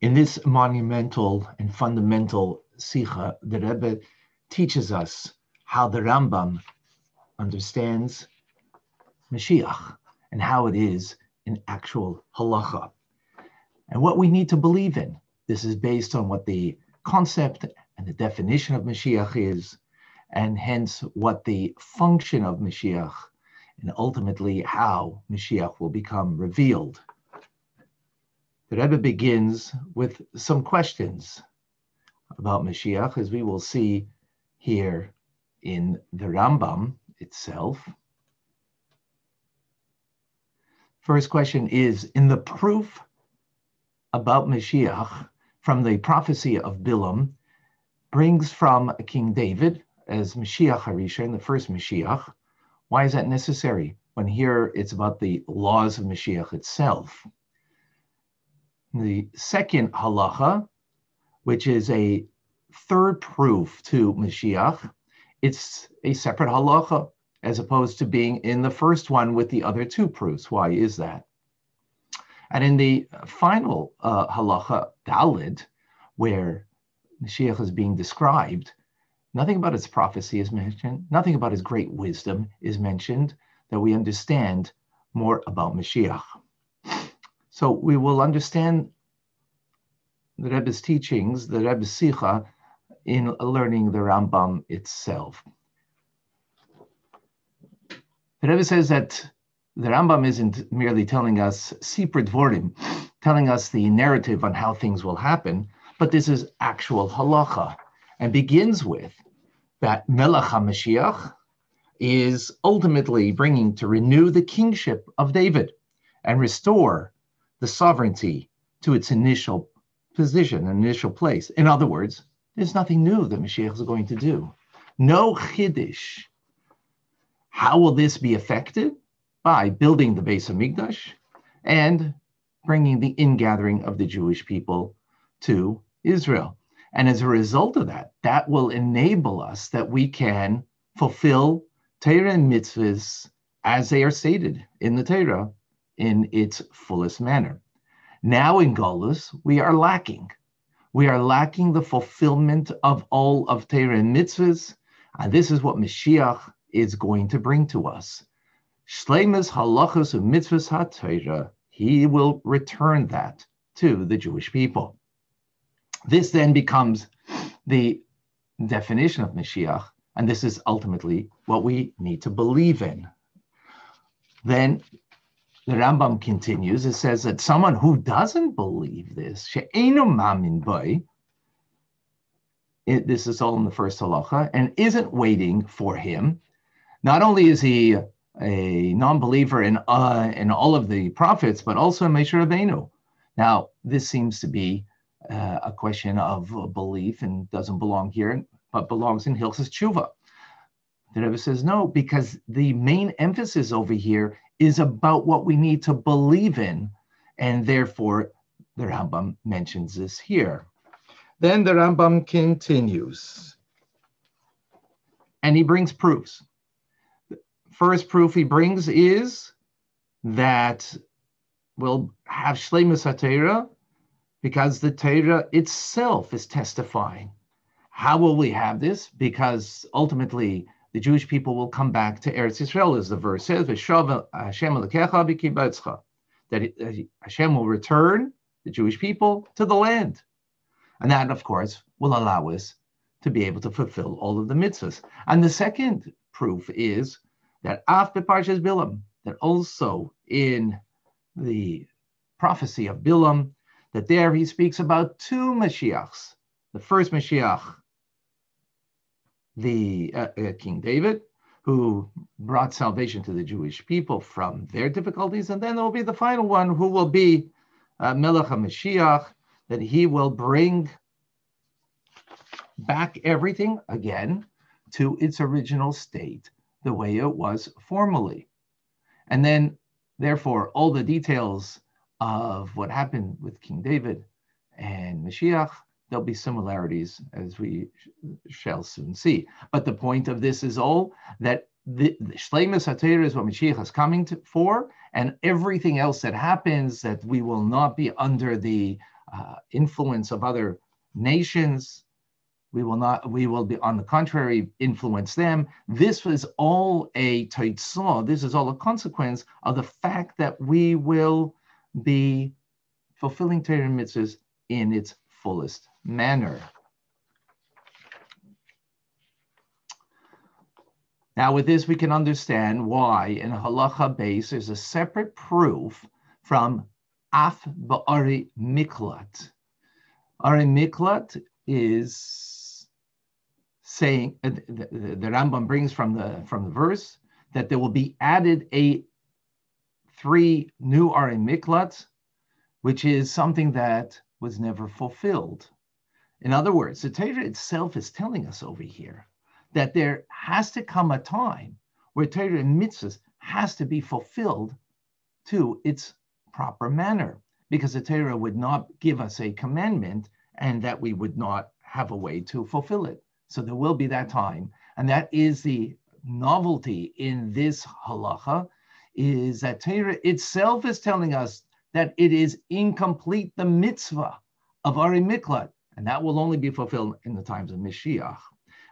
In this monumental and fundamental Sikha, the Rebbe teaches us how the Rambam understands Mashiach and how it is in actual halacha and what we need to believe in. This is based on what the concept and the definition of Mashiach is, and hence what the function of Mashiach and ultimately how Mashiach will become revealed. The Rebbe begins with some questions about Mashiach, as we will see here in the Rambam itself. First question is In the proof about Mashiach from the prophecy of Bilam, brings from King David as Mashiach Harishon, the first Mashiach. Why is that necessary? When here it's about the laws of Mashiach itself. The second halacha, which is a third proof to Mashiach, it's a separate halacha as opposed to being in the first one with the other two proofs. Why is that? And in the final uh, halacha, Dalid, where Mashiach is being described, nothing about his prophecy is mentioned, nothing about his great wisdom is mentioned, that we understand more about Mashiach. So we will understand the Rebbe's teachings, the Rebbe's Sikha, in learning the Rambam itself. The Rebbe says that the Rambam isn't merely telling us sipur dvorim, telling us the narrative on how things will happen, but this is actual halacha and begins with that Melech HaMashiach is ultimately bringing to renew the kingship of David and restore the sovereignty to its initial position, initial place. In other words, there's nothing new that Mashiach is going to do. No chiddush. How will this be affected? by building the Beis of Hamikdash and bringing the ingathering of the Jewish people to Israel. And as a result of that, that will enable us that we can fulfill Torah and mitzvahs as they are stated in the Torah in its fullest manner. Now in Golus, we are lacking. We are lacking the fulfillment of all of Torah and mitzvahs, and this is what Mashiach is going to bring to us. Shleimus halachas of mitzvahs ha he will return that to the Jewish people. This then becomes the definition of Mashiach, and this is ultimately what we need to believe in. Then the Rambam continues, it says that someone who doesn't believe this, mamin boy, this is all in the first halacha, and isn't waiting for him, not only is he a non-believer in uh, in all of the prophets, but also in Moshe Rabbeinu. Now, this seems to be uh, a question of belief and doesn't belong here, but belongs in Hilchas Tshuva. The Rebbe says no, because the main emphasis over here is about what we need to believe in, and therefore the Rambam mentions this here. Then the Rambam continues, and he brings proofs first proof he brings is that we'll have Shlemus HaTorah because the Torah itself is testifying. How will we have this? Because ultimately the Jewish people will come back to Eretz Israel, as the verse says, that Hashem will return the Jewish people to the land. And that, of course, will allow us to be able to fulfill all of the mitzvahs. And the second proof is that after Parshas Bilam, that also in the prophecy of Bilam, that there he speaks about two Mashiachs. The first Mashiach, the uh, uh, King David, who brought salvation to the Jewish people from their difficulties, and then there will be the final one, who will be uh, Melech that he will bring back everything again to its original state the way it was formerly. And then, therefore, all the details of what happened with King David and Mashiach, there'll be similarities as we shall soon see. But the point of this is all that the, the Shleimus HaTorah is what Mashiach is coming to, for, and everything else that happens that we will not be under the uh, influence of other nations. We will not, we will be, on the contrary, influence them. This was all a taitzah. This is all a consequence of the fact that we will be fulfilling Torah mitzvahs in its fullest manner. Now, with this, we can understand why in halacha base there's a separate proof from af ba'ari miklat. Ari miklat is saying uh, the, the, the Rambam brings from the from the verse that there will be added a three new Ari miklat, which is something that was never fulfilled. In other words, the Torah itself is telling us over here that there has to come a time where Torah and mitzvahs has to be fulfilled to its proper manner, because the Torah would not give us a commandment and that we would not have a way to fulfill it. So there will be that time. And that is the novelty in this halacha, is that Torah itself is telling us that it is incomplete, the mitzvah of Ari Miklat, and that will only be fulfilled in the times of Mashiach.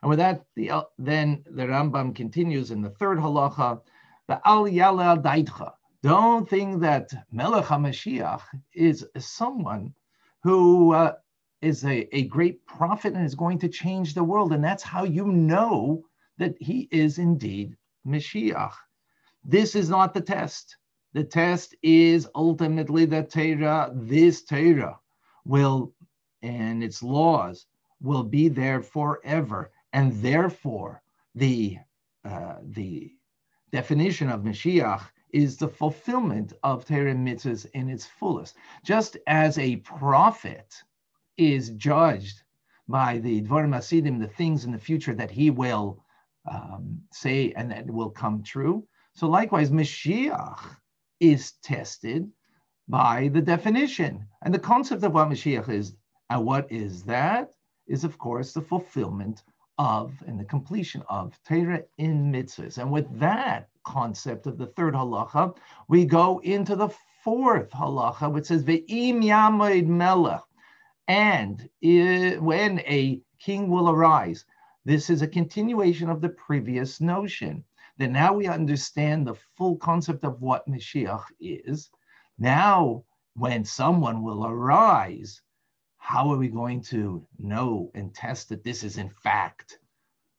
And with that, the, uh, then the Rambam continues in the third halacha, the al yalel daitcha. Don't think that Melech HaMashiach is someone who uh, is a, a great prophet and is going to change the world. And that's how you know that he is indeed Mashiach. This is not the test. The test is ultimately that Torah, this Torah, will, and its laws will be there forever and therefore the uh, the definition of Mashiach is the fulfillment of Torah mitzvahs in its fullest. Just as a prophet is judged by the Dvarim Ha'asidim, the things in the future that he will um, say and that will come true. So likewise, Mashiach is tested by the definition. And the concept of what Mashiach is, and what is that, is of course the fulfillment of and the completion of Torah in mitzvahs. And with that concept of the third halacha, we go into the fourth halacha, which says ve'im yamoid melech, and when a king will arise. This is a continuation of the previous notion. That now we understand the full concept of what Mashiach is. Now, when someone will arise, how are we going to know and test that this is in fact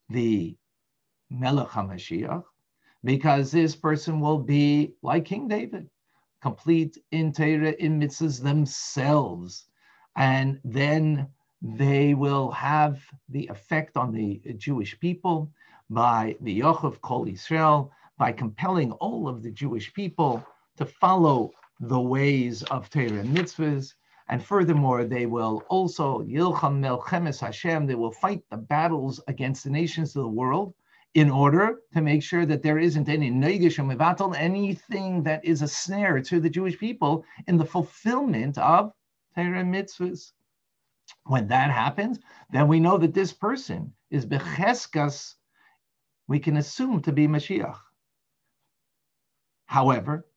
the Melech HaMashiach? Because this person will be like King David, complete in Torah, in mitzvahs themselves. And then they will have the effect on the Jewish people by the Yochav Kol Israel, by compelling all of the Jewish people to follow the ways of Torah and mitzvahs, and furthermore, they will also Yilcham Melchemes Hashem. They will fight the battles against the nations of the world in order to make sure that there isn't any negish or anything that is a snare to the Jewish people in the fulfillment of Torah mitzvahs. When that happens, then we know that this person is becheskas. We can assume to be Mashiach. However,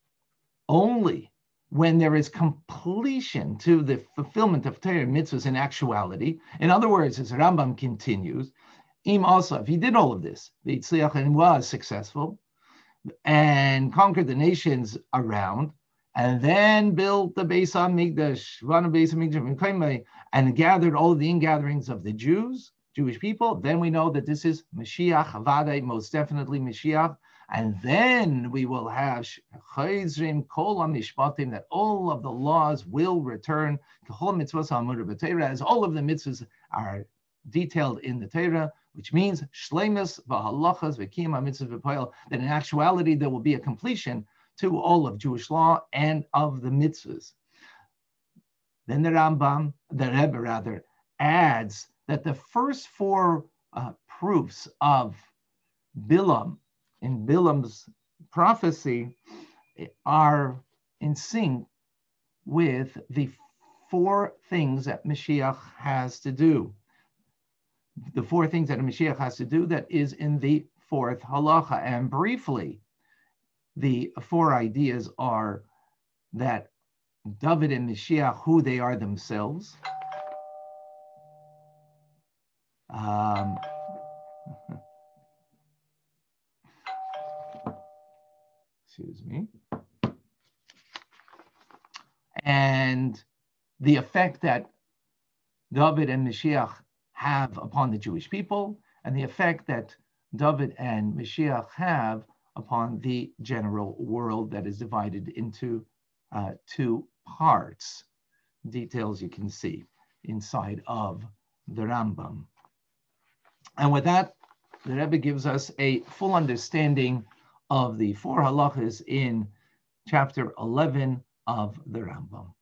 only when there is completion to the fulfillment of Torah mitzvahs in actuality. In other words, as Rambam continues, Im also, if he did all of this, the Yitzliach and was successful and conquered the nations around, and then built the Beis Hamikdash, run a Beis Hamikdash, and gathered all the ingatherings of the Jews, Jewish people, then we know that this is Mashiach, Havadai, most definitely Mashiach, and then we will have chayzrim kol mishpatim that all of the laws will return as all of the mitzvahs are detailed in the Torah, which means shlemus v'halachas v'kiyam mitzvah v'poil, that in actuality there will be a completion to all of Jewish law and of the mitzvahs. Then the Rambam, the Rebbe rather, adds that the first four uh, proofs of Bilam in Bilam's prophecy are in sync with the four things that Mashiach has to do. The four things that Mashiach has to do that is in the fourth halacha. And briefly, the four ideas are that David and Mashiach, who they are themselves. Um, excuse me. And the effect that David and Mashiach have upon the Jewish people, and the effect that David and Mashiach have upon the general world that is divided into uh, two parts. Details you can see inside of the Rambam. And with that, the Rebbe gives us a full understanding of the four halachas in chapter 11 of the Rambam.